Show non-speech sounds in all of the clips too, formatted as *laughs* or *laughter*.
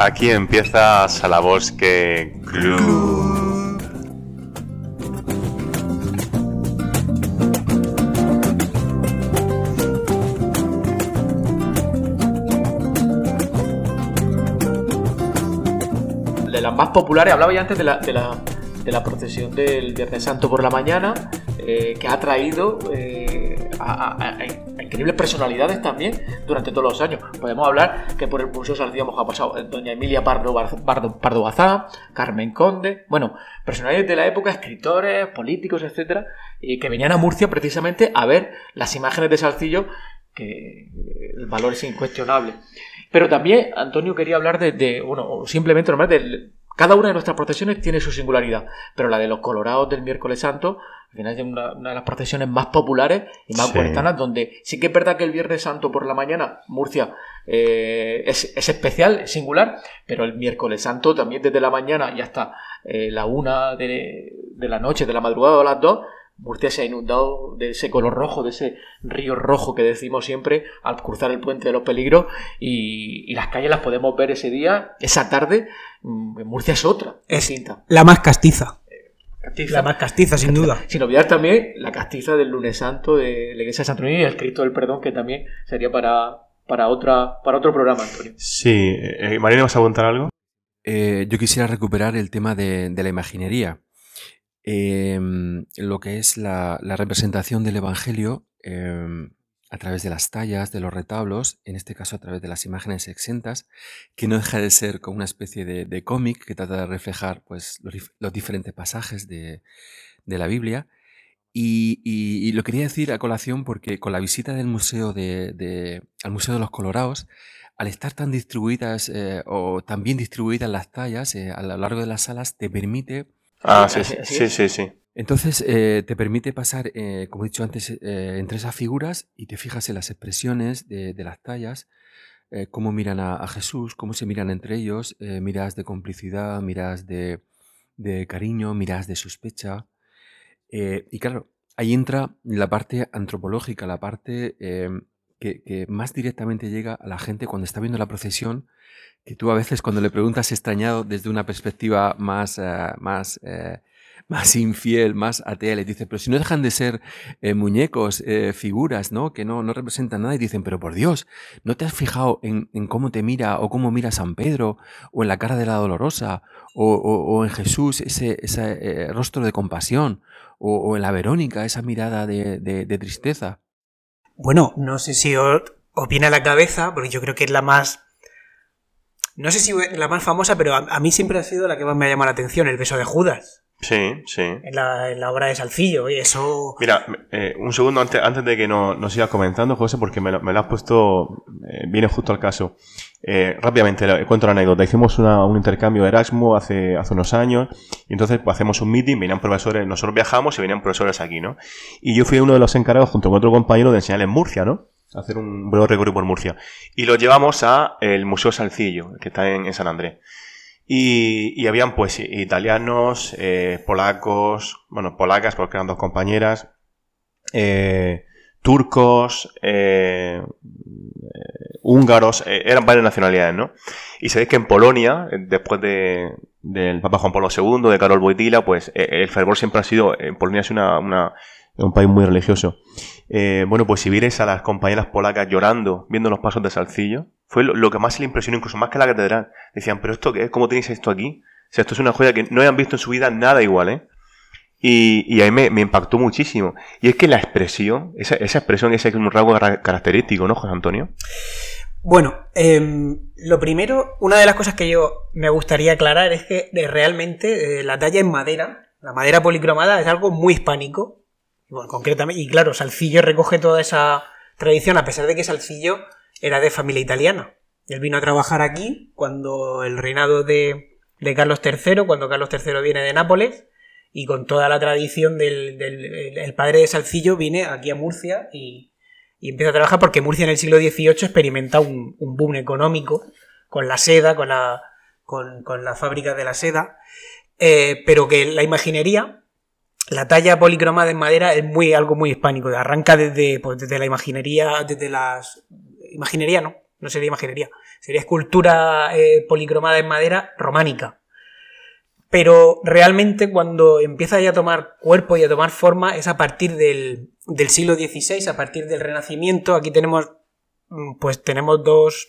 Aquí empieza Salaboske Club. De las más populares, hablaba ya antes de la, de la, de la procesión del Viernes Santo por la mañana, eh, que ha traído eh, increíbles personalidades también durante todos los años. Podemos hablar que por el Museo Salcillo ha pasado eh, doña Emilia Pardo, Bazán, Carmen Conde, bueno, personalidades de la época, escritores, políticos, etcétera, y que venían a Murcia precisamente a ver las imágenes de Salcillo, que eh, el valor es incuestionable. Pero también Antonio quería hablar de, de, bueno, simplemente nomás de cada una de nuestras procesiones tiene su singularidad, pero la de los colorados del miércoles santo, al final es una, una de las procesiones más populares y más Sí. huertanas, donde sí que es verdad que el viernes santo por la mañana, Murcia, eh, es, es especial, es singular, pero el miércoles santo también desde la mañana y hasta eh, la una de, de la noche, de la madrugada o las dos, Murcia se ha inundado de ese color rojo, de ese río rojo que decimos siempre al cruzar el puente de los peligros y, y las calles las podemos ver ese día, esa tarde. mm, Murcia es otra, Es distinta. la más castiza. Castiza. La más castiza, sin duda. *laughs* Sin olvidar también la castiza del lunes santo de la iglesia de Santo y el Cristo del Perdón, que también sería para, para, otra, para otro programa, Antonio. Sí, eh, Marina, ¿vas a apuntar algo? Eh, yo quisiera recuperar el tema de, de la imaginería. Eh, lo que es la, la representación del Evangelio eh, a través de las tallas, de los retablos, en este caso a través de las imágenes exentas, que no deja de ser como una especie de, de cómic que trata de reflejar pues, los, dif- los diferentes pasajes de, de la Biblia. Y, y- y lo quería decir a colación porque con la visita del museo de, de- al Museo de los Colorados, al estar tan distribuidas eh, o tan bien distribuidas las tallas eh, a lo largo de las salas, te permite, Ah, Sí, sí, sí. Entonces eh, te permite pasar, eh, como he dicho antes, eh, entre esas figuras y te fijas en las expresiones de, las tallas, cómo miran a, Jesús, cómo se miran entre ellos, miradas de complicidad, miradas de, cariño, miradas de sospecha. Y claro, ahí entra la parte antropológica, la parte que, que más directamente llega a la gente cuando está viendo la procesión, que tú a veces cuando le preguntas extrañado desde una perspectiva más, más, más infiel, más atea, le dices, pero si no dejan de ser eh, muñecos, eh, figuras, ¿no? Que no, no representan nada y dicen, pero por Dios, ¿no te has fijado en, cómo te mira o cómo mira San Pedro o en la cara de la dolorosa o, en Jesús ese, eh, rostro de compasión o, en la Verónica esa mirada de, tristeza? Bueno, no sé si os, os viene a la cabeza, porque yo creo que es la más. No sé si la más famosa, pero a mí siempre ha sido la que más me ha llamado la atención, el beso de Judas, Sí, sí. en la, en la obra de Salcillo. Y eso. Mira, eh, un segundo antes, antes de que no- nos sigas comentando, José, porque me lo, me lo has puesto, eh, viene justo al caso. Eh, rápidamente, le cuento la anécdota. Hicimos una- un intercambio de Erasmus hace, hace unos años, y entonces pues, hacemos un meeting, venían profesores, nosotros viajamos y venían profesores aquí, ¿no? Y yo fui uno de los encargados, junto con otro compañero, de enseñar en Murcia, ¿no? Hacer un breve recorrido por Murcia. Y lo llevamos a el Museo Salcillo, que está en, en San Andrés. Y, y habían pues italianos, eh, polacos, bueno, polacas porque eran dos compañeras, eh, turcos, eh, eh, húngaros, eh, eran varias nacionalidades, ¿no? Y sabéis que en Polonia, después de, del Papa Juan Pablo II, de Karol Wojtyla, pues eh, el fervor siempre ha sido, en Polonia es una, una- un país muy religioso. Eh, bueno, pues si vierais a las compañeras polacas llorando, viendo los pasos de Salcillo, fue lo, que más le impresionó, incluso más que la catedral. Decían, pero esto qué es, ¿cómo tenéis esto aquí? O sea, esto es una joya que no hayan visto en su vida nada igual, ¿eh? Y, y a mí me, impactó muchísimo. Y es que la expresión, esa, esa expresión, ese es un rasgo cara- característico, ¿no, José Antonio? Bueno, em, lo primero, una de las cosas que yo me gustaría aclarar es que eh, realmente eh, la talla en madera, la madera policromada, es algo muy hispánico. Bueno, concretamente, y claro, Salcillo recoge toda esa tradición, a pesar de que Salcillo era de familia italiana. Él vino a trabajar aquí cuando el reinado de, de Carlos III, cuando Carlos III viene de Nápoles, y con toda la tradición del, del el- padre de Salcillo viene aquí a Murcia y, y empieza a trabajar porque Murcia en el siglo XVIII experimenta un, un boom económico con la seda, con la, con, con la fábrica de la seda, eh, pero que la imaginería, la talla policromada en madera es muy algo muy hispánico, arranca desde, pues, desde la imaginería, desde las imaginería no, no sería imaginería, sería escultura eh, policromada en madera románica. Pero realmente cuando empieza ya a tomar cuerpo y a tomar forma es a partir del, del siglo XVI, a partir del Renacimiento. Aquí tenemos, mm, pues tenemos dos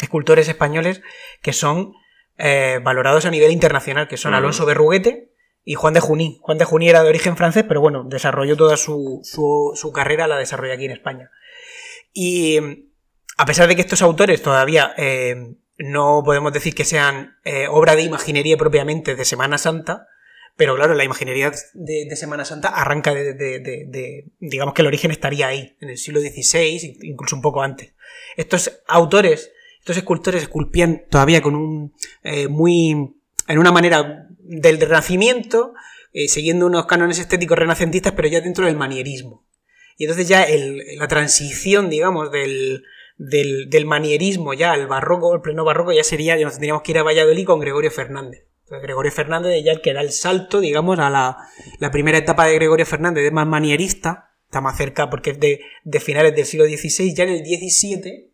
escultores españoles que son eh, valorados a nivel internacional, que son Alonso Berruguete y Juan de Juní. Juan de Juní era de origen francés, pero bueno, desarrolló toda su, su, su carrera, la desarrolló aquí en España. Y a pesar de que estos autores todavía eh, no podemos decir que sean eh, obra de imaginería propiamente de Semana Santa, pero claro, la imaginería de, Semana Santa arranca de, digamos que el origen estaría ahí, en el siglo XVI, incluso un poco antes. Estos autores, estos escultores esculpían todavía con un eh, muy, en una manera del Renacimiento, siguiendo unos cánones estéticos renacentistas, pero ya dentro del manierismo. Y entonces ya el, la transición, digamos, del, del, del, manierismo ya al barroco, el pleno barroco, ya sería, ya nos tendríamos que ir a Valladolid con Gregorio Fernández. Gregorio Fernández ya que era el salto, digamos, a la, la, primera etapa de Gregorio Fernández, es más manierista, está más cerca porque es de, de finales del siglo XVI, ya en el XVII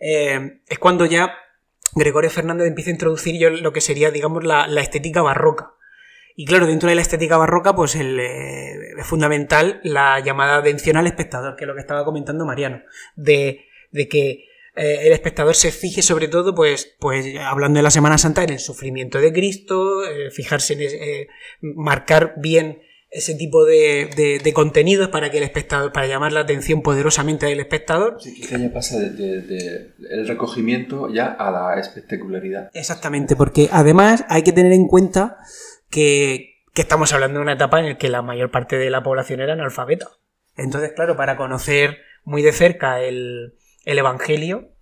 eh, es cuando ya Gregorio Fernández empieza a introducir yo lo que sería, digamos, la, la estética barroca. Y claro, dentro de la estética barroca, pues el, eh, es fundamental la llamada atención al espectador, que es lo que estaba comentando Mariano, de, de que eh, el espectador se fije sobre todo, pues, pues hablando de la Semana Santa, en el sufrimiento de Cristo, eh, fijarse en eh, marcar bien ese tipo de, de, contenidos para que el espectador, para llamar la atención poderosamente del espectador. Sí, quizá ya pasa de, el recogimiento ya a la espectacularidad. Exactamente, porque además hay que tener en cuenta que, que estamos hablando de una etapa en la que la mayor parte de la población era analfabeta. Entonces, claro, para conocer muy de cerca el, el Evangelio,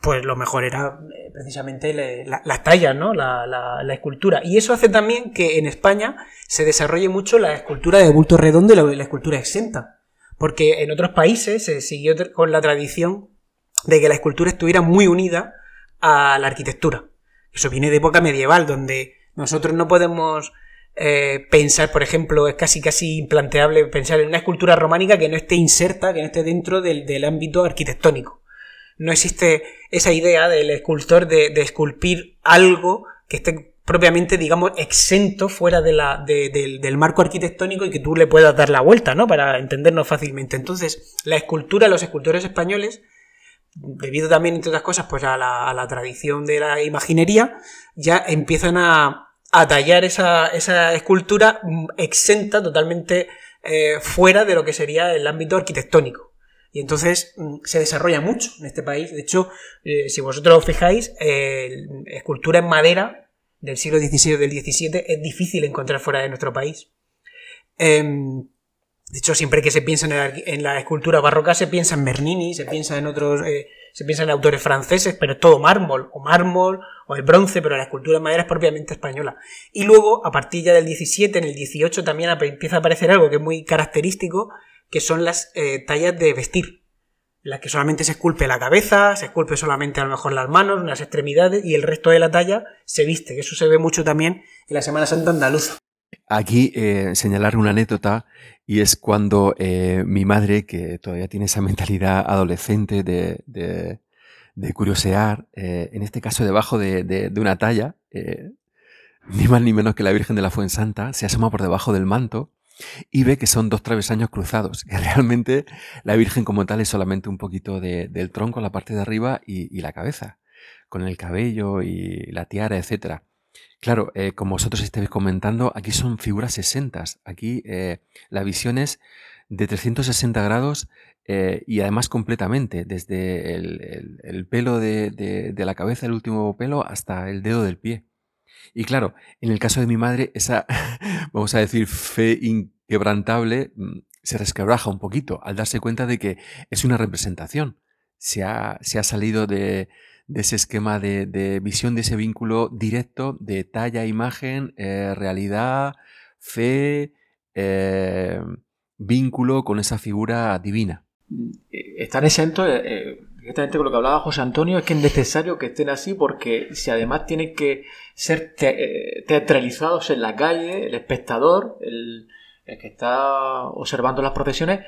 pues lo mejor era eh, precisamente las tallas, ¿no? La, la, escultura. Y eso hace también que en España se desarrolle mucho la escultura de bulto redondo y la, escultura exenta. Porque en otros países se siguió con la tradición de que la escultura estuviera muy unida a la arquitectura. Eso viene de época medieval, donde nosotros no podemos eh, pensar, por ejemplo, es casi casi implanteable pensar en una escultura románica que no esté inserta, que no esté dentro del, del ámbito arquitectónico. No existe esa idea del escultor de, de, esculpir algo que esté propiamente, digamos, exento fuera de la, de, del marco arquitectónico y que tú le puedas dar la vuelta, ¿no? Para entendernos fácilmente. Entonces, la escultura, los escultores españoles, debido también, entre otras cosas, pues a la tradición de la imaginería, ya empiezan a, a tallar esa, esa escultura mm, exenta totalmente eh, fuera de lo que sería el ámbito arquitectónico. Y entonces mm, se desarrolla mucho en este país. De hecho, eh, si vosotros os fijáis, escultura en madera del siglo XVI o del XVII es difícil encontrar fuera de nuestro país. Em, de hecho, siempre que se piensa en la, en escultura barroca se piensa en Bernini, se piensa en otros eh, se piensa en autores franceses, pero es todo mármol, o mármol, o el bronce, pero la escultura de madera es propiamente española. Y luego, a partir ya del 17, en el 18 también empieza a aparecer algo que es muy característico, que son las eh, tallas de vestir. Las que solamente se esculpe la cabeza, se esculpe solamente a lo mejor las manos, unas extremidades, y el resto de la talla se viste, eso se ve mucho también en la Semana Santa andaluza. Aquí eh, señalar una anécdota y es cuando eh, mi madre, que todavía tiene esa mentalidad adolescente de, curiosear, eh, en este caso debajo de, de una talla, ni más ni menos que la Virgen de la Fuensanta, se asoma por debajo del manto y ve que son dos travesaños cruzados, que *laughs* realmente la Virgen como tal es solamente un poquito del tronco, la parte de arriba y, y la cabeza, con el cabello y la tiara, etcétera. Claro, eh, como vosotros estáis comentando, aquí son figuras 60. Aquí eh, la visión es de 360 grados eh, y además completamente, desde el, pelo de, la cabeza, el último pelo, hasta el dedo del pie. Y claro, en el caso de mi madre, esa, *laughs* vamos a decir, fe inquebrantable mm, se resquebraja un poquito al darse cuenta de que es una representación. se ha salido de, de ese esquema de, visión, de ese vínculo directo de talla, imagen, eh, realidad, fe, eh, vínculo con esa figura divina. Están exentos, eh, exactamente con lo que hablaba José Antonio, es que es necesario que estén así porque si además tienen que ser teatralizados en la calle, el espectador, el, que está observando las procesiones,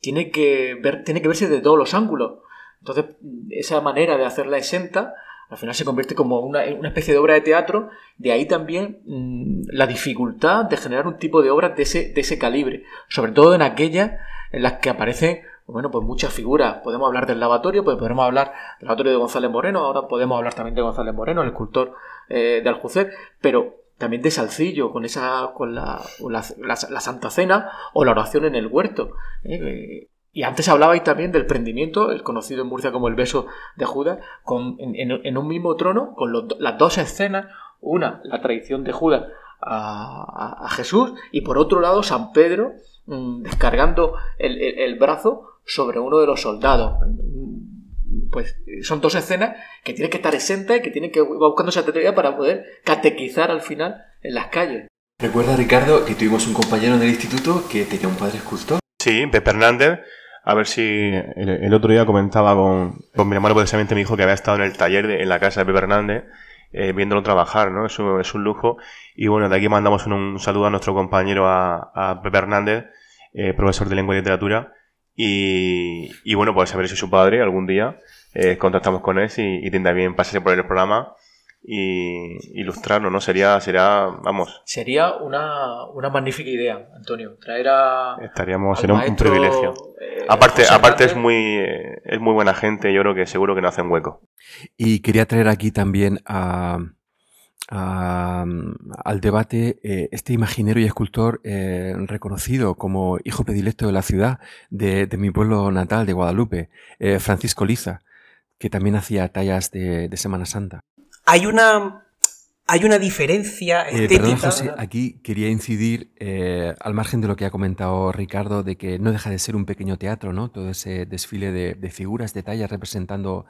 tiene que, ver, tiene que verse de todos los ángulos Entonces, esa manera de hacerla exenta al final se convierte como una, una especie de obra de teatro, de ahí también mm, la dificultad de generar un tipo de obras de ese, de ese calibre, sobre todo en aquellas en las que aparecen bueno, pues muchas figuras. Podemos hablar del lavatorio, pues podemos hablar del lavatorio de González Moreno, ahora podemos hablar también de González Moreno, el escultor eh, de Aljucer, pero también de Salcillo, con esa, con la, la, Santa Cena o la oración en el huerto. ¿eh? Y antes hablabais también del prendimiento, el conocido en Murcia como el beso de Judas, con, en, un mismo trono, con las dos escenas, una, la traición de Judas a, Jesús, y por otro lado, San Pedro mm, descargando el, brazo sobre uno de los soldados. Pues son dos escenas que tienen que estar exentas y que tienen que ir buscando esa teoría para poder catequizar al final en las calles. Recuerda, Ricardo, que tuvimos un compañero en el instituto que tenía un padre escultor. Sí, Pepe Hernández, a ver si el, otro día comentaba con, con, mi hermano precisamente me dijo que había estado en el taller de, en la casa de Pepe Hernández eh, viéndolo trabajar, ¿no? Eso es un lujo. Y bueno, de aquí mandamos un, saludo a nuestro compañero a, Pepe Hernández, eh, profesor de lengua y literatura. Y, y bueno, pues a ver si su padre algún día eh, contactamos con él y, y bien pasarse por el programa y ilustrarlo, ¿no? Sería, sería, vamos. Sería una, una magnífica idea, Antonio. Traer a. Estaríamos, sería un privilegio. Eh, aparte, aparte es muy, es muy buena gente, yo creo que seguro que no hacen hueco. Y quería traer aquí también a, al debate eh, este imaginero y escultor eh, reconocido como hijo predilecto de la ciudad de, mi pueblo natal, de Guadalupe, Francisco Liza, que también hacía tallas de Semana Santa hay una hay una diferencia eh, estética. José, aquí quería incidir, eh, al margen de lo que ha comentado Ricardo, de que no deja de ser un pequeño teatro, ¿no? Todo ese desfile de, figuras, de tallas representando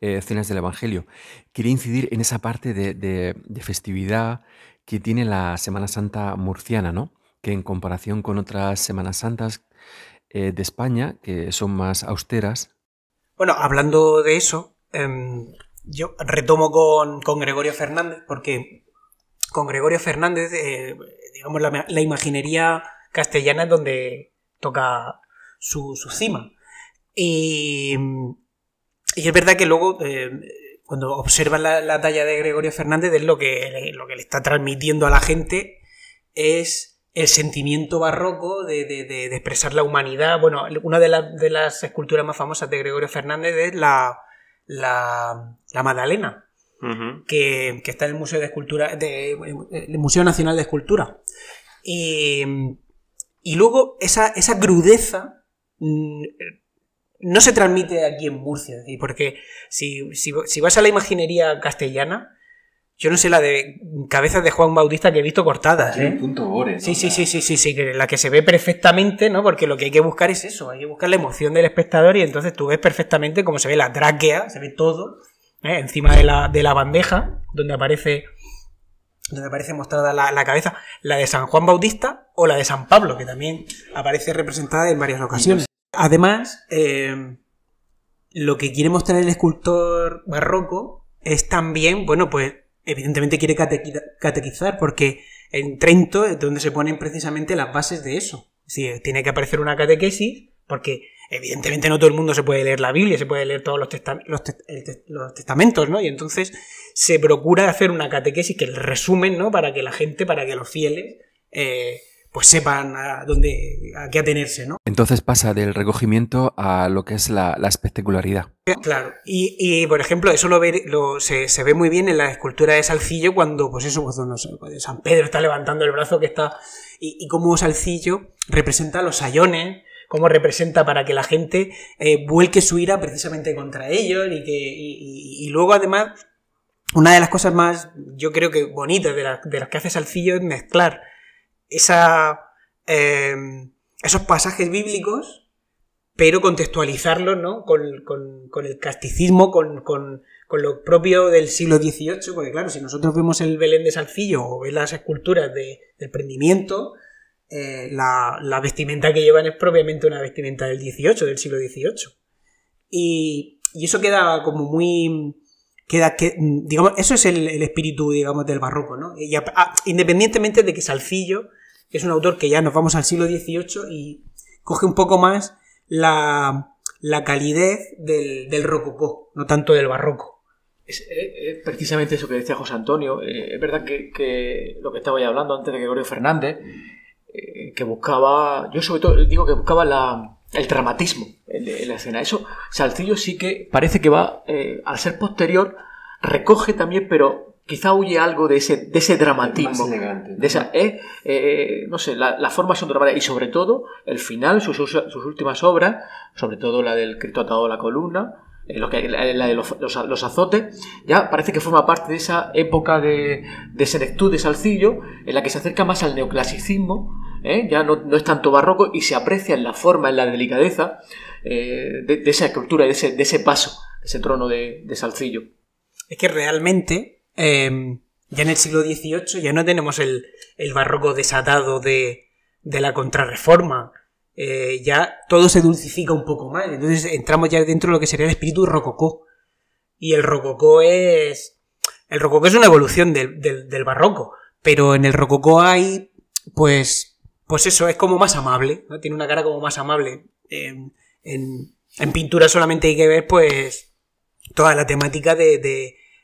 eh, escenas del Evangelio. Quería incidir en esa parte de, festividad que tiene la Semana Santa murciana, ¿no? Que en comparación con otras Semanas Santas de España, que son más austeras. Bueno, hablando de eso, em, yo retomo con, Gregorio Fernández, porque con Gregorio Fernández, eh, digamos, la, imaginería castellana es donde toca su, cima. Y, es verdad que luego, eh, cuando observan la, talla de Gregorio Fernández, es lo que, lo que le está transmitiendo a la gente es el sentimiento barroco de, expresar la humanidad. Bueno, una de, de las esculturas más famosas de Gregorio Fernández es la, la, la Magdalena, que, está en el Museo de Escultura, de, el Museo Nacional de Escultura. Y, y luego esa, esa crudeza mm, no se transmite aquí en Murcia, porque si, si, si vas a la imaginería castellana, yo no sé la de cabezas de Juan Bautista que he visto cortadas. ¿eh? Punto sí, sí, sí, sí, sí, sí, la que se ve perfectamente, ¿no? Porque lo que hay que buscar es eso, hay que buscar la emoción del espectador y entonces tú ves perfectamente cómo se ve la tráquea, se ve todo, ¿eh? encima de la, de la bandeja, donde aparece donde aparece mostrada la, cabeza, la de San Juan Bautista o la de San Pablo, que también aparece representada en varias ocasiones. Además, eh, lo que quiere mostrar el escultor barroco es también, bueno, pues evidentemente quiere catequizar porque en Trento es donde se ponen precisamente las bases de eso. Es tiene que aparecer una catequesis porque evidentemente no todo el mundo se puede leer la Biblia, se puede leer todos los, testamentos, ¿no? Y entonces se procura hacer una catequesis que el resumen, ¿no? Para que la gente, para que los fieles eh, pues sepan a dónde, a qué atenerse, ¿no? Entonces pasa del recogimiento a lo que es la, espectacularidad. Claro, y, por ejemplo, eso lo, ve, lo se, ve muy bien en la escultura de Salcillo cuando, pues eso, pues San Pedro está levantando el brazo que está, y, y cómo Salcillo representa los sayones, cómo representa para que la gente eh, vuelque su ira precisamente contra ellos, y que, y, luego además, una de las cosas más, yo creo que bonitas de, de las que hace Salcillo es mezclar esa, em, esos pasajes bíblicos, pero contextualizarlos ¿no? con, el casticismo, con, lo propio del siglo XVIII, porque claro, si nosotros vemos el Belén de Salcillo o ves las esculturas de, del prendimiento, eh, la, vestimenta que llevan es propiamente una vestimenta del XVIII, del siglo XVIII. Y, eso queda como muy... Queda, que, digamos, eso es el, espíritu, digamos, del barroco, ¿no? Y independientemente de que Salcillo es un autor que ya nos vamos al siglo XVIII y coge un poco más la, la calidez del, del rococó, no tanto del barroco. Es, es- es precisamente eso que decía José Antonio. Eh, es verdad que, lo que estaba ya hablando antes de Gregorio Fernández, eh, que buscaba, yo sobre todo digo que buscaba el dramatismo en, la escena. Eso, Salcillo sí que parece que va, eh, al ser posterior, recoge también, pero quizá huye algo de ese, de ese dramatismo. Más elegante, ¿no? De esa, eh, eh, no sé, la, la forma son dramáticas y sobre todo el final, sus, sus últimas obras, sobre todo la del Cristo atado a la columna, eh, lo que, la, la de los, los- los azotes, ya parece que forma parte de esa época de, de senectud de Salcillo, en la que se acerca más al neoclasicismo, ¿eh? ya no, no es tanto barroco y se aprecia en la forma, en la delicadeza eh, de, de esa escultura, de ese, de ese paso, de ese trono de, de Salcillo. Es que realmente, eh, ya en el siglo XVIII ya no tenemos el, el barroco desatado de, de la contrarreforma. Eh, ya todo se dulcifica un poco más. Entonces entramos ya dentro de lo que sería el espíritu rococó. Y el rococó es. El rococó es una evolución del, del- barroco. Pero en el rococó hay. Pues. Pues eso, es como más amable. Tiene una cara como más amable. En, en- pintura solamente hay que ver, pues. Toda la temática de,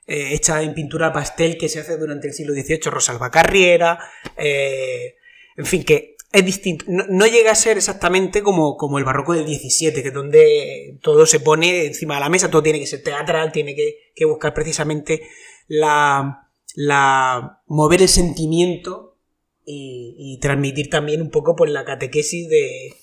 eh, hecha en pintura pastel que se hace durante el siglo XVIII, Rosalba Carriera, eh, en fin, que es distinto. No, llega a ser exactamente como, como el barroco del XVII, que es donde todo se pone encima de la mesa, todo tiene que ser teatral, tiene que, que buscar precisamente la, la mover el sentimiento y, y transmitir también un poco pues, la catequesis de,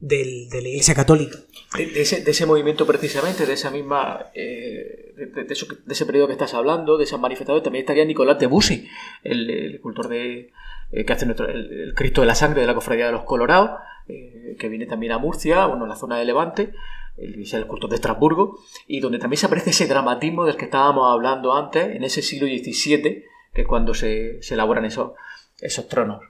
del- de la Iglesia Católica. De, ese, de ese movimiento precisamente, de esa misma, eh, de, eso de ese periodo que estás hablando, de esas manifestaciones, también estaría Nicolás de Busi, el, escultor de, eh, que hace nuestro, el, Cristo de la Sangre de la Cofradía de los Colorados, eh, que viene también a Murcia, bueno, en la zona de Levante, el, el escultor de Estrasburgo, y donde también se aparece ese dramatismo del que estábamos hablando antes, en ese siglo XVII, que es cuando se, se elaboran esos, esos tronos.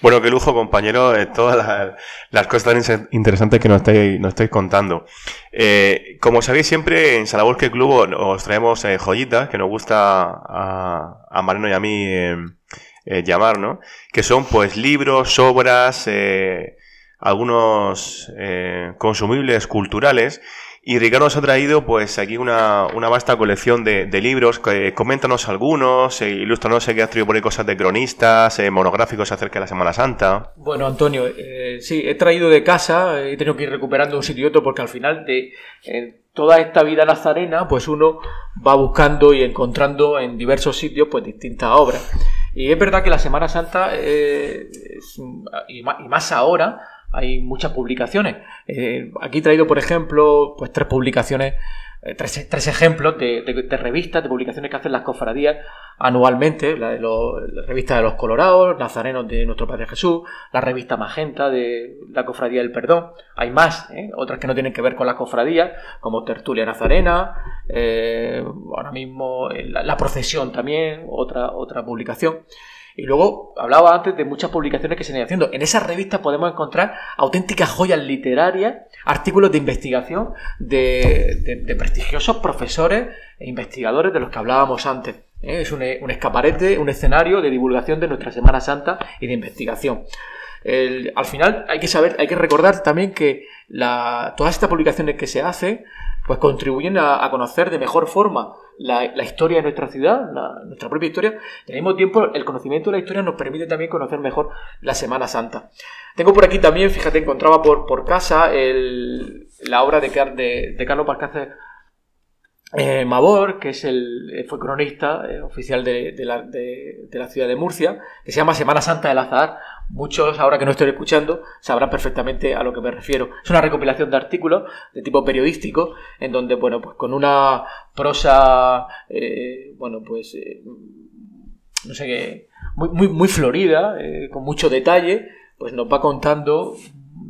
Bueno, qué lujo, compañero, eh, todas las, cosas tan interesantes que nos estáis, nos estáis contando. Eh, como sabéis, siempre en Salaborque Club os traemos eh, joyitas que nos gusta a, Mariano y a mí eh, llamar, ¿no? Que son, pues, libros, obras, algunos consumibles culturales. Y Ricardo nos ha traído, pues, aquí una, una vasta colección de, de libros. Que, coméntanos algunos, eh, ilústranos, sé que has traído por ahí cosas de cronistas, eh, monográficos acerca de la Semana Santa. Bueno, Antonio, eh, sí, he traído de casa, he tenido que ir recuperando un sitio y otro porque al final de eh, toda esta vida nazarena, pues uno va buscando y encontrando en diversos sitios pues distintas obras. Y es verdad que la Semana Santa, eh, y más ahora, hay muchas publicaciones. Eh, aquí he traído, por ejemplo, pues tres publicaciones, eh, tres, tres ejemplos de, revistas, de publicaciones que hacen las cofradías anualmente, la, de los- la revista de los Colorados, Nazarenos de Nuestro Padre Jesús, la revista Magenta de la Cofradía del Perdón. Hay más, ¿eh? otras que no tienen que ver con las cofradías, como Tertulia Nazarena, eh, ahora mismo la, la Procesión también, otra, otra publicación. Y luego hablaba antes de muchas publicaciones que se han ido haciendo. En esas revistas podemos encontrar auténticas joyas literarias, artículos de investigación de, de- de prestigiosos profesores e investigadores de los que hablábamos antes. ¿eh? Es un, un escaparate, un escenario de divulgación de nuestra Semana Santa y de investigación. Al final hay que saber, hay que recordar también que todas estas publicaciones que se hacen pues contribuyen a, conocer de mejor forma la, historia de nuestra ciudad, nuestra propia historia, y al mismo tiempo el conocimiento de la historia nos permite también conocer mejor la Semana Santa. Tengo por aquí también, fíjate, encontraba por, por casa el- la obra de, de, de Carlos Balcácer eh, Mabor, que es el, eh, fue cronista eh, oficial de, de la, de- de la ciudad de Murcia, que se llama Semana Santa del Azahar. Muchos, ahora que no estoy escuchando, sabrán perfectamente a lo que me refiero. Es una recopilación de artículos de tipo periodístico, en donde, bueno, pues con una prosa, eh, bueno, pues, eh, no sé qué, muy, muy, muy florida, eh, con mucho detalle, pues nos va contando,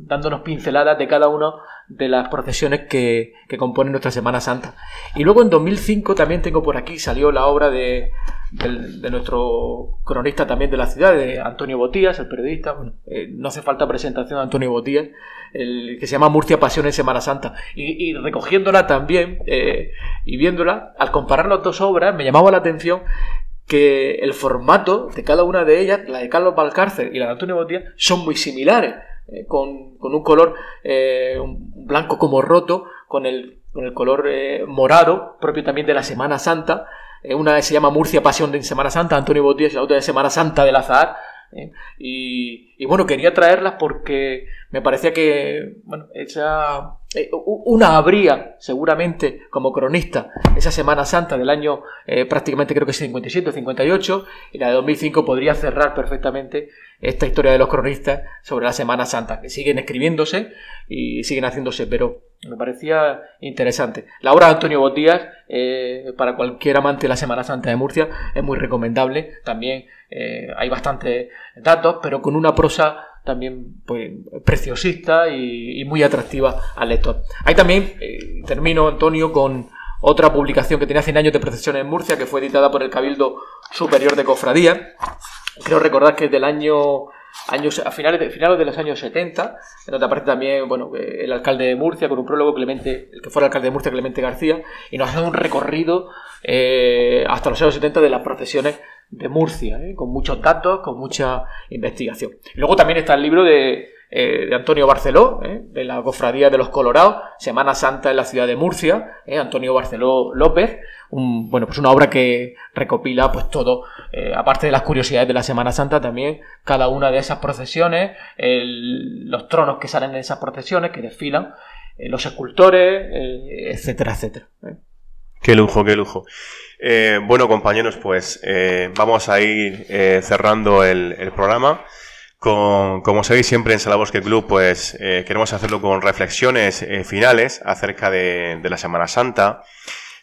dándonos pinceladas de cada una de las procesiones que, que componen nuestra Semana Santa. Y luego en 2005 también tengo por aquí, salió la obra de, de nuestro cronista también de la ciudad, de Antonio Botías, el periodista. Eh, no hace falta presentación de Antonio Botías, el, que se llama Murcia Pasión en Semana Santa. Y, y recogiéndola también eh, y viéndola, al comparar las dos obras, me llamaba la atención que el formato de cada una de ellas, la de Carlos Valcárcel y la de Antonio Botías, son muy similares, eh, con, con un color eh, blanco como roto, con el, con el color eh, morado, propio también de la Semana Santa. Una se llama Murcia Pasión de Semana Santa, Antonio Botías, y la otra de Semana Santa del Azahar. ¿Eh? Y, bueno, quería traerlas porque me parecía que, bueno, esa, eh, una habría seguramente como cronista esa Semana Santa del año eh, prácticamente creo que es 57 o 58 y la de 2005 podría cerrar perfectamente esta historia de los cronistas sobre la Semana Santa, que siguen escribiéndose y siguen haciéndose, pero me parecía interesante. La obra de Antonio Botías, eh, para cualquier amante de la Semana Santa de Murcia, es muy recomendable. También eh, hay bastantes datos, pero con una prosa también pues, preciosista y, muy atractiva al lector. Hay también, eh, termino Antonio, con otra publicación que tenía 100 años de procesiones en Murcia, que fue editada por el Cabildo Superior de Cofradía. Creo recordar que es del año años, a finales de, finales de los años 70, en donde aparece también bueno, el alcalde de Murcia, con un prólogo, Clemente, el que fuera alcalde de Murcia, Clemente García, y nos hace un recorrido eh, hasta los años 70 de las procesiones de Murcia, ¿eh? con muchos datos, con mucha investigación. Luego también está el libro de, eh, de Antonio Barceló, ¿eh? de la Cofradía de los Colorados, Semana Santa en la ciudad de Murcia, ¿eh? Antonio Barceló López, bueno, pues una obra que recopila pues todo, eh, aparte de las curiosidades de la Semana Santa, también cada una de esas procesiones, los tronos que salen en esas procesiones, que desfilan, los escultores, etcétera, etcétera. Qué lujo, qué lujo. Bueno, compañeros, pues vamos a ir cerrando el programa. Con, como sabéis, siempre en Salabosque Club, pues eh, queremos hacerlo con reflexiones eh, finales acerca de, de, la Semana Santa,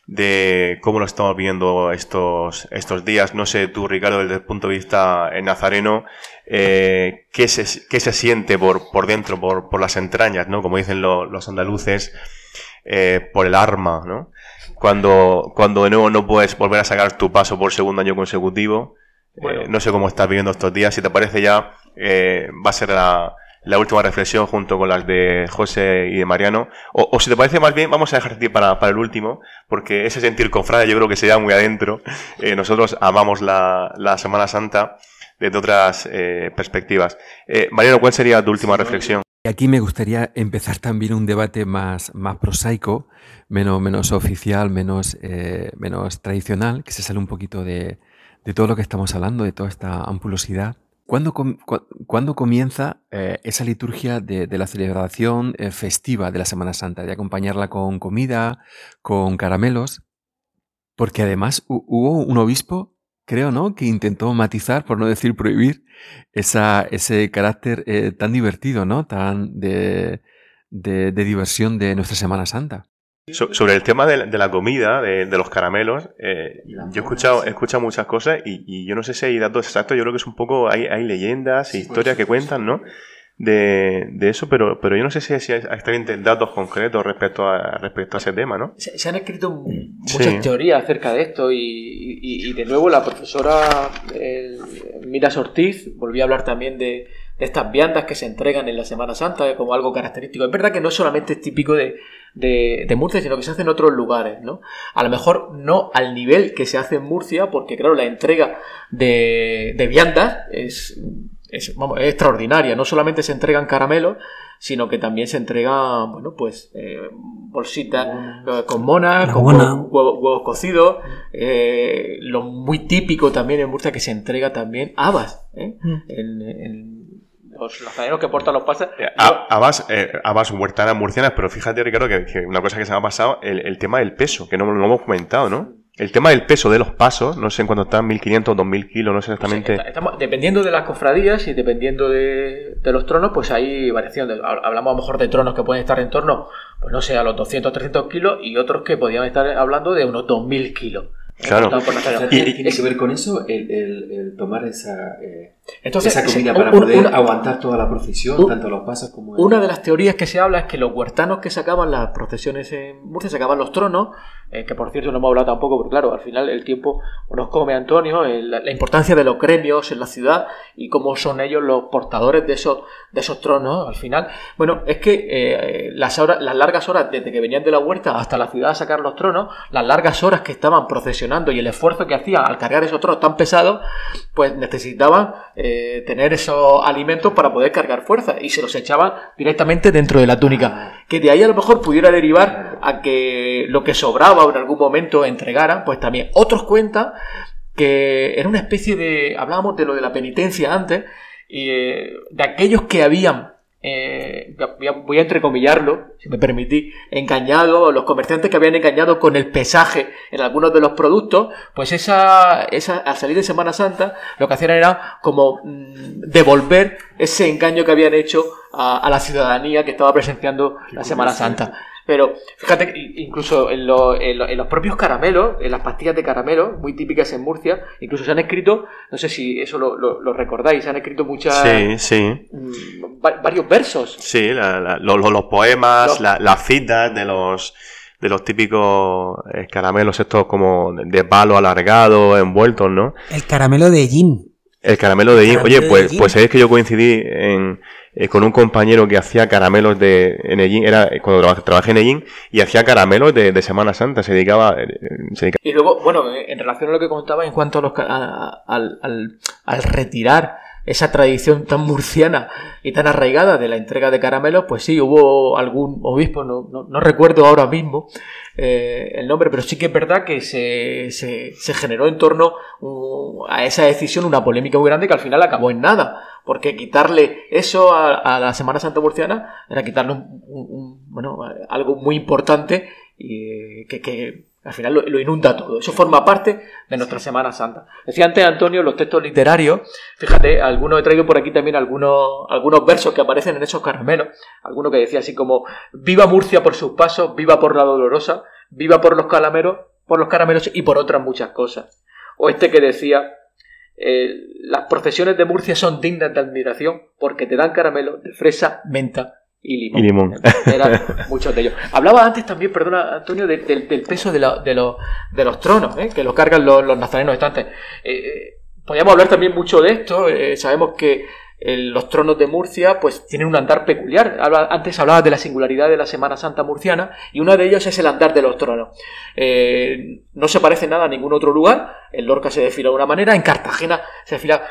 de cómo lo estamos viendo estos, estos días. No sé tú, Ricardo, desde el punto de vista nazareno, eh, ¿qué, se, qué se siente por, por dentro, por, por las entrañas, ¿no? Como dicen lo, los andaluces, por el arma, ¿no? cuando, cuando de nuevo no puedes volver a sacar tu paso por segundo año consecutivo. Bueno. Eh, no sé cómo estás viviendo estos días. Si te parece ya, eh, va a ser la, la, última reflexión junto con las de José y de Mariano. O, o si te parece más bien, vamos a dejar para, para el último, porque ese sentir confrade yo creo que se da muy adentro. Eh, nosotros amamos la, la Semana Santa desde otras eh, perspectivas. Eh, Mariano, ¿cuál sería tu última reflexión? Aquí me gustaría empezar también un debate más, más prosaico, menos, menos oficial, menos, eh, menos tradicional, que se sale un poquito de, de, todo lo que estamos hablando, de toda esta ampulosidad. ¿Cuándo, com, cu, ¿cuándo comienza eh, esa liturgia de, de la celebración eh, festiva de la Semana Santa? De acompañarla con comida, con caramelos. Porque además hubo un obispo creo, ¿no? Que intentó matizar, por no decir prohibir, esa, ese carácter eh, tan divertido, ¿no? Tan de, de, diversión de nuestra Semana Santa. So, sobre el tema de, de la comida, de, de los caramelos, eh, yo he escuchado, he escuchado muchas cosas y, y, yo no sé si hay datos exactos, yo creo que es un poco, hay, hay leyendas e historias que cuentan, ¿no? de, de, eso, pero, pero yo no sé si, si hay, hay datos concretos respecto a, respecto a ese tema, ¿no? Se, se han escrito muchas sí. teorías acerca de esto y, y, y de nuevo la profesora eh, Miras Ortiz volvió a hablar también de, de, estas viandas que se entregan en la Semana Santa como algo característico. Es verdad que no solamente es típico de, de, de, Murcia, sino que se hace en otros lugares, ¿no? A lo mejor no al nivel que se hace en Murcia, porque claro, la entrega de, de viandas es es, vamos, es, extraordinaria. No solamente se entregan caramelos, sino que también se entregan, bueno, pues eh, bolsitas eh, con monas, con huevos, huevos, huevos, cocidos. Eh, lo muy típico también en Murcia que se entrega también habas. ¿eh? Mm. En, en, los lazareros que portan los pases. Eh, habas, eh, habas huertanas murcianas, pero fíjate, Ricardo, que, que, una cosa que se me ha pasado, el, el tema del peso, que no, no lo hemos comentado, ¿no? El tema del peso de los pasos, no sé en cuánto están, 1500, 2000 kilos, no sé exactamente. Pues estamos, dependiendo de las cofradías y dependiendo de, de, los tronos, pues hay variación. De, hablamos a lo mejor de tronos que pueden estar en torno, pues no sé, a los 200, 300 kilos y otros que podrían estar hablando de unos 2000 kilos. Claro. ¿Y, tiene que ver con eso el, el, el tomar esa, eh, Entonces, esa comida para un, poder una, aguantar toda la procesión, un, tanto los pasos como... Una de las teorías que se habla es que los huertanos que sacaban las procesiones en Murcia, sacaban los tronos, eh, que por cierto no hemos hablado tampoco, porque claro, al final el tiempo nos come Antonio, el, la, importancia de los gremios en la ciudad y cómo son ellos los portadores de esos, de esos tronos al final. Bueno, es que eh, las, horas, las largas horas desde que venían de la huerta hasta la ciudad a sacar los tronos, las largas horas que estaban procesionando y el esfuerzo que hacían al cargar esos tronos tan pesados, pues necesitaban eh, tener esos alimentos para poder cargar fuerza y se los echaban directamente dentro de la túnica. Que de ahí a lo mejor pudiera derivar a que lo que sobraba o en algún momento entregaran, pues también. Otros cuentan que era una especie de, hablábamos de lo de la penitencia antes, y, eh, de aquellos que habían eh, voy a entrecomillarlo, si me permitís, engañado, los comerciantes que habían engañado con el pesaje en algunos de los productos, pues esa, esa al salir de Semana Santa, lo que hacían era como mm, devolver ese engaño que habían hecho a, a la ciudadanía que estaba presenciando la Semana Santa. Pero fíjate, incluso en, los propios caramelos, en las pastillas de caramelo, muy típicas en Murcia, incluso se han escrito, no sé si eso lo, recordáis, se han escrito muchas. Sí, sí. Mm, varios versos. Sí, los, poemas, las citas de los de los típicos eh, caramelos estos como de palo alargado, envueltos, ¿no? El caramelo de gin. El caramelo de gin. Oye, pues, pues sabéis que yo coincidí en, eh, con un compañero que hacía caramelos de en era eh, cuando trabajé en Ellín y hacía caramelos de, Semana Santa, se dedicaba, eh, Y luego, bueno, en relación a lo que contaba en cuanto a los, al, al, al retirar esa tradición tan murciana y tan arraigada de la entrega de caramelos, pues sí, hubo algún obispo, no, no, recuerdo ahora mismo eh, el nombre, pero sí que es verdad que se, se, se generó en torno uh, a esa decisión una polémica muy grande que al final acabó en nada, porque quitarle eso a, la Semana Santa murciana era quitarle un, bueno, algo muy importante y que, que al final lo, inunda todo. Eso forma parte de nuestra Semana Santa. Decía antes Antonio, los textos literarios, fíjate, algunos he traído por aquí también algunos, algunos versos que aparecen en esos caramelos. Alguno que decía así como, viva Murcia por sus pasos, viva por la dolorosa, viva por los calameros, por los caramelos y por otras muchas cosas. O este que decía, eh, las procesiones de Murcia son dignas de admiración porque te dan caramelos de fresa, menta y limón. muchos de ellos. Hablaba antes también, perdona Antonio, del peso de, de, los tronos, ¿eh? que lo cargan los, nazarenos estantes. Eh, eh, podríamos hablar también mucho de esto. sabemos que los tronos de Murcia pues tienen un andar peculiar. antes hablaba de la singularidad de la Semana Santa murciana y una de ellas es el andar de los tronos. no se parece nada a ningún otro lugar. En Lorca se desfila de una manera, en Cartagena se desfila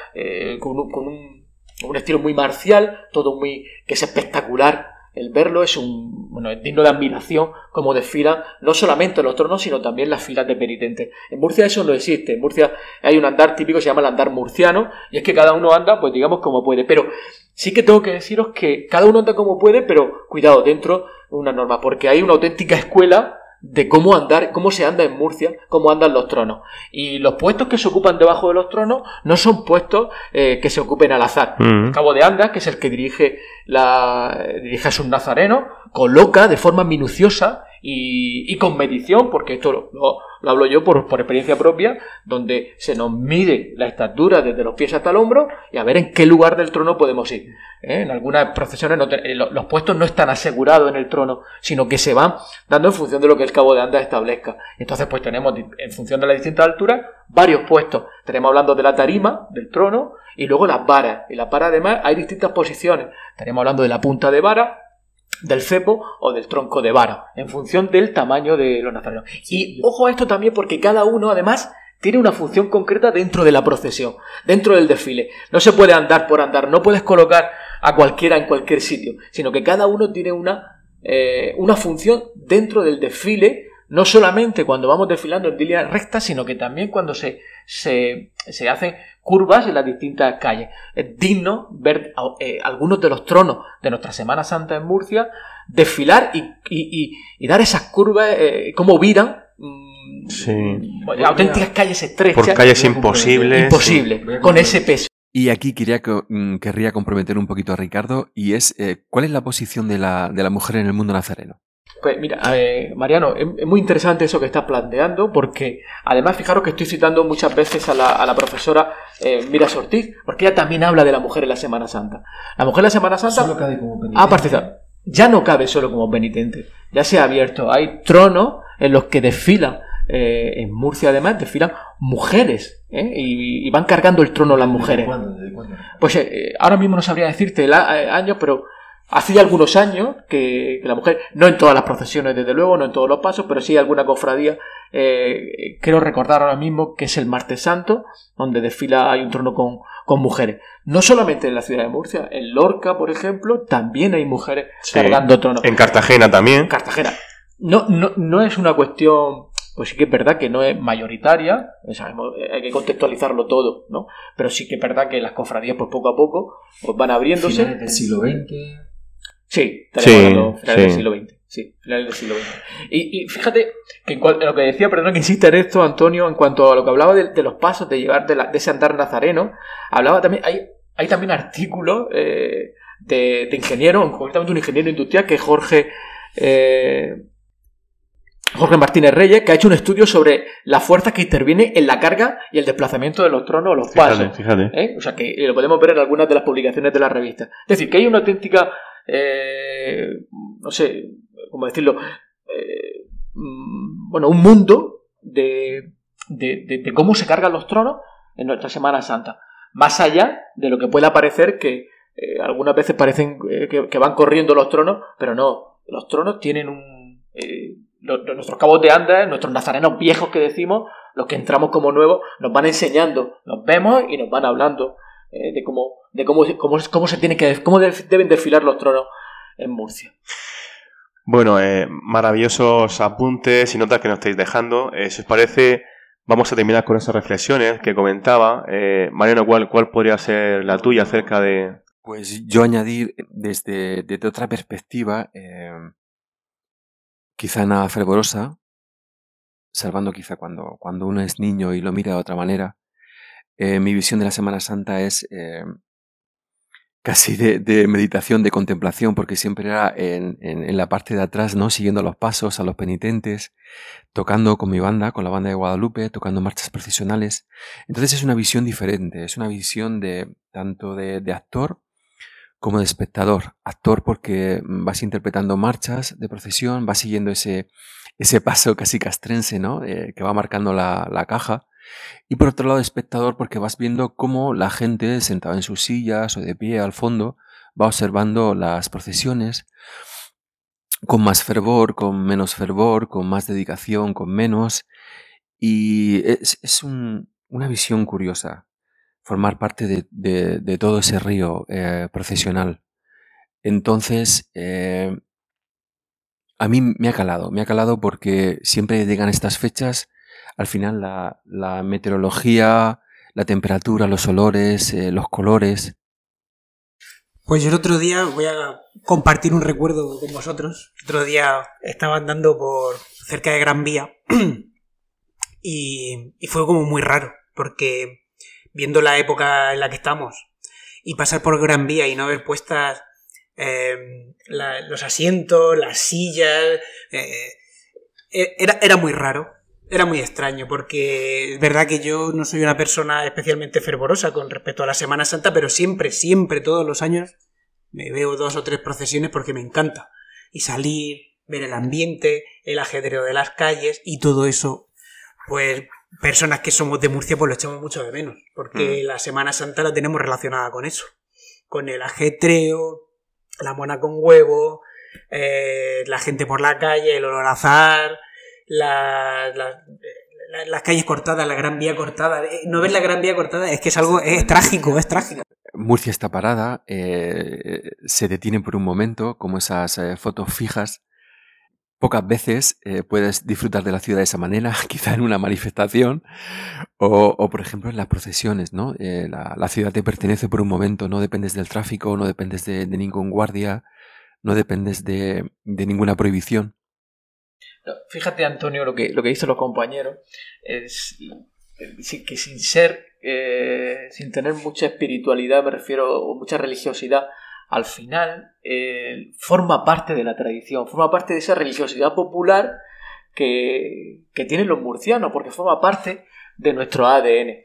con un un estilo muy marcial, todo muy que es espectacular. El verlo es un bueno, es digno de admiración como desfilan no solamente los tronos, sino también las filas de penitentes. En Murcia eso no existe. En Murcia hay un andar típico que se llama el andar murciano, y es que cada uno anda, pues digamos, como puede. Pero sí que tengo que deciros que cada uno anda como puede, pero cuidado, dentro de una norma, porque hay una auténtica escuela de cómo andar, cómo se anda en Murcia, cómo andan los tronos. Y los puestos que se ocupan debajo de los tronos no son puestos eh, que se ocupen al azar. Mm. El cabo de Andas, que es el que dirige la dirige a sus nazarenos, coloca de forma minuciosa y, con medición, porque esto lo, hablo yo por, experiencia propia, donde se nos mide la estatura desde los pies hasta el hombro y a ver en qué lugar del trono podemos ir. ¿eh? En algunas procesiones eh, los puestos no están asegurados en el trono, sino que se van dando en función de lo que el cabo de anda establezca. Entonces, pues tenemos, en función de las distintas alturas, varios puestos. Tenemos hablando de la tarima, del trono, y luego las varas. Y las varas, además, hay distintas posiciones. Tenemos hablando de la punta de vara, del cepo o del tronco de vara, en función del tamaño de los nazarenos. Y ojo a esto también porque cada uno, además, tiene una función concreta dentro de la procesión, dentro del desfile. No se puede andar por andar, no puedes colocar a cualquiera en cualquier sitio, sino que cada uno tiene una, eh, una función dentro del desfile, no solamente cuando vamos desfilando en línea recta, sino que también cuando se, se, se hacen curvas en las distintas calles. Es digno ver eh, algunos de los tronos de nuestra Semana Santa en Murcia desfilar y, dar esas curvas, eh, como viran. Mm, sí. auténticas calles estrechas. Por calles imposibles. Imposible, con ese peso. Y aquí quería, mm, querría comprometer un poquito a Ricardo, y es, eh, ¿cuál es la posición de la, de la mujer en el mundo nazareno? Pues mira, Mariano, es, muy interesante eso que estás planteando, porque además fijaros que estoy citando muchas veces a la, profesora eh, Mira Ortiz, porque ella también habla de la mujer en la Semana Santa. La mujer en la Semana Santa solo cabe como penitente. ya no cabe solo como penitente, ya se ha abierto. Hay tronos en los que desfilan, eh, en Murcia además, desfilan mujeres, ¿eh? y, van cargando el trono las mujeres. Pues eh, ahora mismo no sabría decirte el año, pero Hace algunos años que, la mujer, no en todas las procesiones desde luego, no en todos los pasos, pero sí alguna cofradía eh, quiero recordar ahora mismo que es el Martes Santo, donde desfila, hay un trono con, con mujeres. No solamente en la ciudad de Murcia, en Lorca, por ejemplo, también hay mujeres Sí. cargando tronos. En Cartagena también. Cartagena. No, no, no es una cuestión, pues sí que es verdad que no es mayoritaria, sabemos, eh, hay que contextualizarlo todo, ¿no? Pero sí que es verdad que las cofradías, pues poco a poco, pues van abriéndose. Finales del siglo XX. Sí, estaríamos Sí, hablando finales del sí. siglo XX. Sí, finales del siglo XX. Y, y fíjate que en, cual- en lo que decía, perdón que insista en esto, Antonio, en cuanto a lo que hablaba de, de los pasos, de llevar de, la- de ese andar nazareno, hablaba también, hay, hay también artículos eh, de, de ingenieros, concretamente un ingeniero industrial que es Jorge. eh, Jorge Martínez Reyes, que ha hecho un estudio sobre las fuerzas que intervienen en la carga y el desplazamiento de los tronos o los pasos. Fíjate, fíjate. ¿eh? O sea, que lo podemos ver en algunas de las publicaciones de la revista. Es decir, que hay una auténtica, eh, no sé, ¿cómo decirlo? Eh, mm, bueno, un mundo de, de, de- cómo se cargan los tronos en nuestra Semana Santa. Más allá de lo que pueda parecer que eh, algunas veces parecen eh, que, van corriendo los tronos, pero no. Los tronos tienen un... nuestros cabos de anda, nuestros nazarenos viejos que decimos, los que entramos como nuevos, nos van enseñando, nos vemos y nos van hablando eh, de cómo, de cómo, cómo, cómo se tiene que, cómo de- deben desfilar los tronos en Murcia. Bueno, eh, maravillosos apuntes y notas que nos estáis dejando. Eh, si os parece, vamos a terminar con esas reflexiones que comentaba. Eh, Mariano, ¿cuál, ¿cuál podría ser la tuya acerca de... Pues yo añadir desde, desde otra perspectiva, eh, quizá nada fervorosa, salvando quizá cuando, cuando uno es niño y lo mira de otra manera, eh, mi visión de la Semana Santa es eh, casi de, meditación, de contemplación, porque siempre era en, la parte de atrás, ¿no? Siguiendo los pasos a los penitentes, tocando con mi banda, con la banda de Guadalupe, tocando marchas procesionales. Entonces es una visión diferente, es una visión de tanto de, actor como de espectador. Actor porque vas interpretando marchas de procesión, vas siguiendo ese, ese paso casi castrense, ¿no? Eh, que va marcando la, la caja. Y por otro lado, espectador porque vas viendo cómo la gente sentada en sus sillas o de pie al fondo va observando las procesiones con más fervor, con menos fervor, con más dedicación, con menos. Y es, es un- una visión curiosa formar parte de todo ese río eh, procesional. Entonces, eh, a mí me ha calado, me ha calado porque siempre llegan estas fechas, al final la, meteorología, la temperatura, los olores, eh, los colores. Pues yo el otro día voy a compartir un recuerdo con vosotros. El otro día estaba andando por cerca de Gran Vía *clears throat* y, fue como muy raro porque viendo la época en la que estamos y pasar por Gran Vía y no ver puestas eh, los asientos, las sillas, eh, e- era, era muy raro. Era muy extraño porque es verdad que yo no soy una persona especialmente fervorosa con respecto a la Semana Santa, pero siempre, siempre, todos los años me veo dos o tres procesiones porque me encanta. Y salir, ver el ambiente, el ajedreo de las calles y todo eso, pues personas que somos de Murcia pues lo echamos mucho de menos, porque la Semana Santa la tenemos relacionada con eso, con el ajetreo, la mona con huevo, eh, la gente por la calle, el olor a azar, la- la- la- las calles cortadas, la gran vía cortada. Eh, No ver la gran vía cortada es que es algo, es trágico, es trágico. Murcia está parada, eh, se detiene por un momento, como esas eh, fotos fijas. Pocas veces puedes disfrutar de la ciudad de esa manera, *laughs* quizá en una manifestación o, por ejemplo, en las procesiones, ¿no? La, la ciudad te pertenece por un momento, no dependes del tráfico, no dependes de, de ningún guardia, no dependes de, de ninguna prohibición. Fíjate, Antonio, lo que, lo que dicen los compañeros es que sin ser, eh, sin tener mucha espiritualidad, me refiero, o mucha religiosidad, al final eh, forma parte de la tradición, forma parte de esa religiosidad popular que, que tienen los murcianos, porque forma parte de nuestro ADN.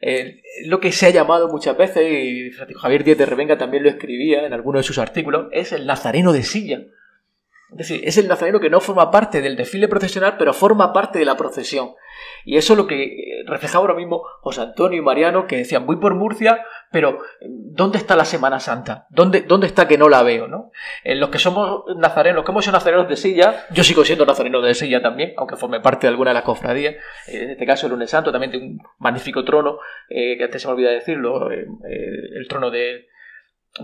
Eh, lo que se ha llamado muchas veces, y Javier Díez de Revenga también lo escribía en alguno de sus artículos, es el nazareno de silla. Es decir, es el nazareno que no forma parte del desfile procesional, pero forma parte de la procesión. Y eso es lo que eh, reflejaba ahora mismo José Antonio y Mariano, que decían, voy por Murcia, pero ¿dónde está la Semana Santa? ¿Dónde, dónde está que no la veo? ¿no? En los que somos nazarenos, los que hemos sido nazarenos de silla, yo sigo siendo nazareno de silla también, aunque forme parte de alguna de las cofradías. Eh, en este caso, el lunes santo también tiene un magnífico trono, eh, que antes se me olvida decirlo, el trono de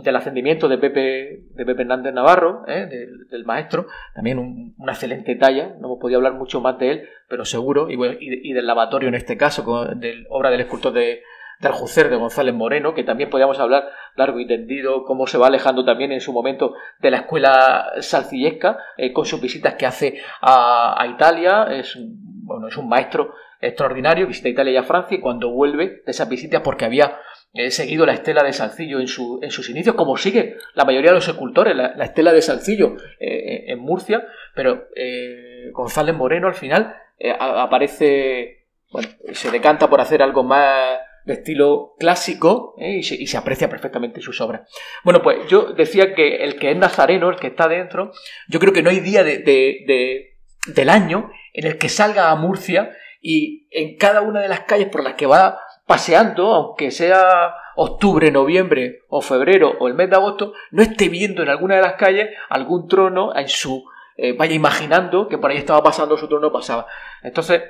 del ascendimiento de Pepe, de Pepe Hernández Navarro, ¿eh? del, maestro, también una excelente talla, no hemos podido hablar mucho más de él, pero seguro, y, y, del lavatorio en este caso, con, de, obra del escultor de, de Aljucer, de González Moreno, que también podíamos hablar largo y tendido, cómo se va alejando también en su momento de la escuela salcillesca, eh, con sus visitas que hace a, a Italia, es, bueno, es un maestro extraordinario, visita Italia y a Francia, y cuando vuelve de esas visitas, porque había He seguido la estela de Salcillo en, su, en, sus inicios, como sigue la mayoría de los escultores, la, estela de Salcillo eh, en Murcia, pero eh, González Moreno al final eh, aparece, bueno, se decanta por hacer algo más de estilo clásico y se, aprecia perfectamente sus obras. Bueno, pues yo decía que el que es nazareno, el que está dentro, yo creo que no hay día de, de, del año en el que salga a Murcia y en cada una de las calles por las que va paseando, aunque sea octubre, noviembre o febrero o el mes de agosto, no esté viendo en alguna de las calles algún trono en su... Eh, vaya imaginando que por ahí estaba pasando su trono, pasaba. Entonces,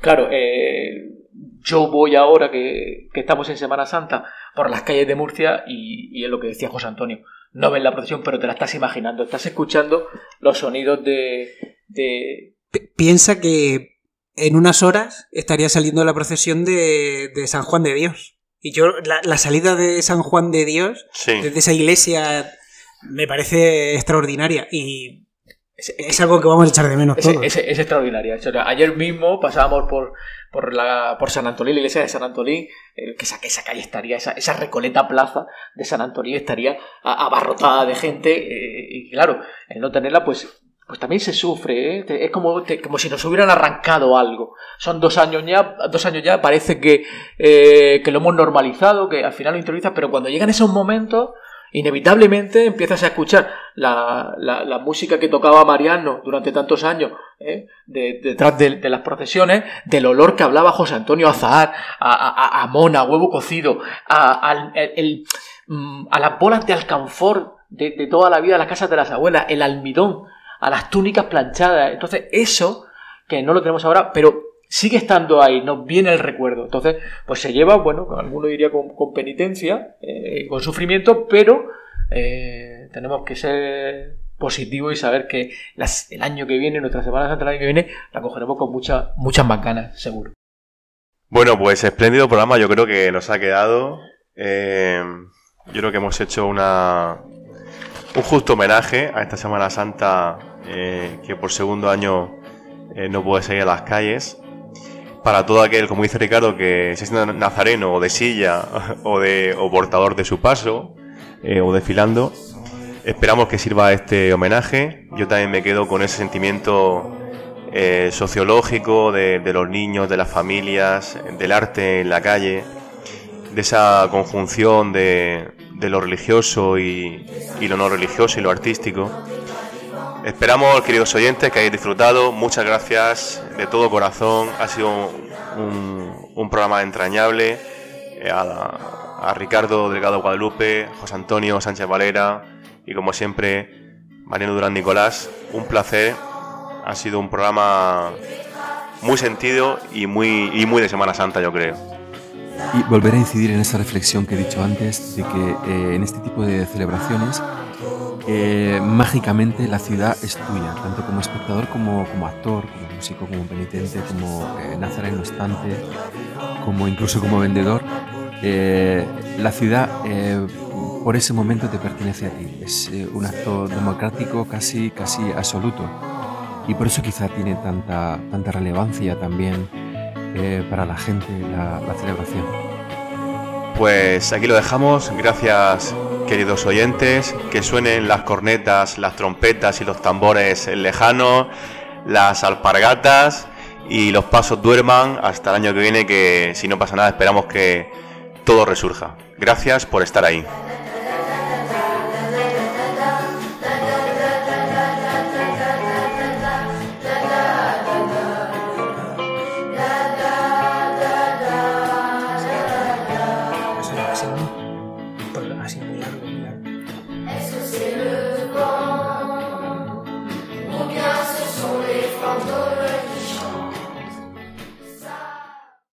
claro, eh, yo voy ahora que, estamos en Semana Santa por las calles de Murcia y, es lo que decía José Antonio. No ves la procesión, pero te la estás imaginando, estás escuchando los sonidos de... de... Piensa que en unas horas estaría saliendo la procesión de, San Juan de Dios. Y yo, la, salida de San Juan de Dios, desde esa iglesia, me parece extraordinaria. Y es, algo que vamos a echar de menos es, todos. Es, extraordinaria. ayer mismo pasábamos por, por, la, por San Antolín, la iglesia de San Antolín, eh, que, esa, esa calle estaría, esa, esa recoleta plaza de San Antolín estaría abarrotada de gente. Eh, y claro, el no tenerla, pues pues también se sufre, ¿eh? es como, como si nos hubieran arrancado algo. Son dos años ya, dos años ya, parece que, eh, que lo hemos normalizado, que al final lo interiorizas, pero cuando llegan esos momentos, inevitablemente empiezas a escuchar la, la, música que tocaba Mariano durante tantos años, ¿eh? detrás de, las procesiones, del olor que hablaba José Antonio Azahar, a, a, mona, a huevo cocido, a, el, mm, a las bolas de alcanfor de, de toda la vida, las casas de las abuelas, el almidón a las túnicas planchadas. Entonces, eso, que no lo tenemos ahora, pero sigue estando ahí, nos viene el recuerdo. Entonces, pues se lleva, bueno, alguno diría con, penitencia, eh, con sufrimiento, pero eh, tenemos que ser positivos y saber que el año que viene, nuestra Semana Santa el año que viene, la cogeremos con muchas muchas bacanas, seguro. Bueno, pues espléndido programa, yo creo que nos ha quedado. Eh, yo creo que hemos hecho una, un justo homenaje a esta Semana Santa eh, que por segundo año eh, no puede salir a las calles. Para todo aquel, como dice Ricardo, que se sienta nazareno o de silla *laughs* o, de, portador de su paso eh, o desfilando, esperamos que sirva este homenaje. Yo también me quedo con ese sentimiento sociológico de, los niños, de las familias, del arte en la calle, de esa conjunción de, lo religioso y, lo no religioso y lo artístico. Esperamos, queridos oyentes, que hayáis disfrutado. Muchas gracias de todo corazón. Ha sido un, un programa entrañable. Eh, a, a, Ricardo Delgado Guadalupe, José Antonio Sánchez Valera y, como siempre, Mariano Durán Nicolás. Un placer. Ha sido un programa muy sentido y muy, y muy de Semana Santa, yo creo. Y volver a incidir en esa reflexión que he dicho antes, de que eh, en este tipo de celebraciones eh, mágicamente la ciudad es tuya, tanto como espectador como como actor, como músico, como penitente, como eh, nazareno estante, como incluso como vendedor. Eh, la ciudad eh, por ese momento te pertenece a ti, es un acto democrático casi, casi absoluto y por eso quizá tiene tanta, tanta relevancia también para la gente la celebración. Pues aquí lo dejamos, gracias queridos oyentes, que suenen las cornetas, las trompetas y los tambores lejanos, las alpargatas y los pasos duerman hasta el año que viene, que si no pasa nada esperamos que todo resurja. Gracias por estar ahí.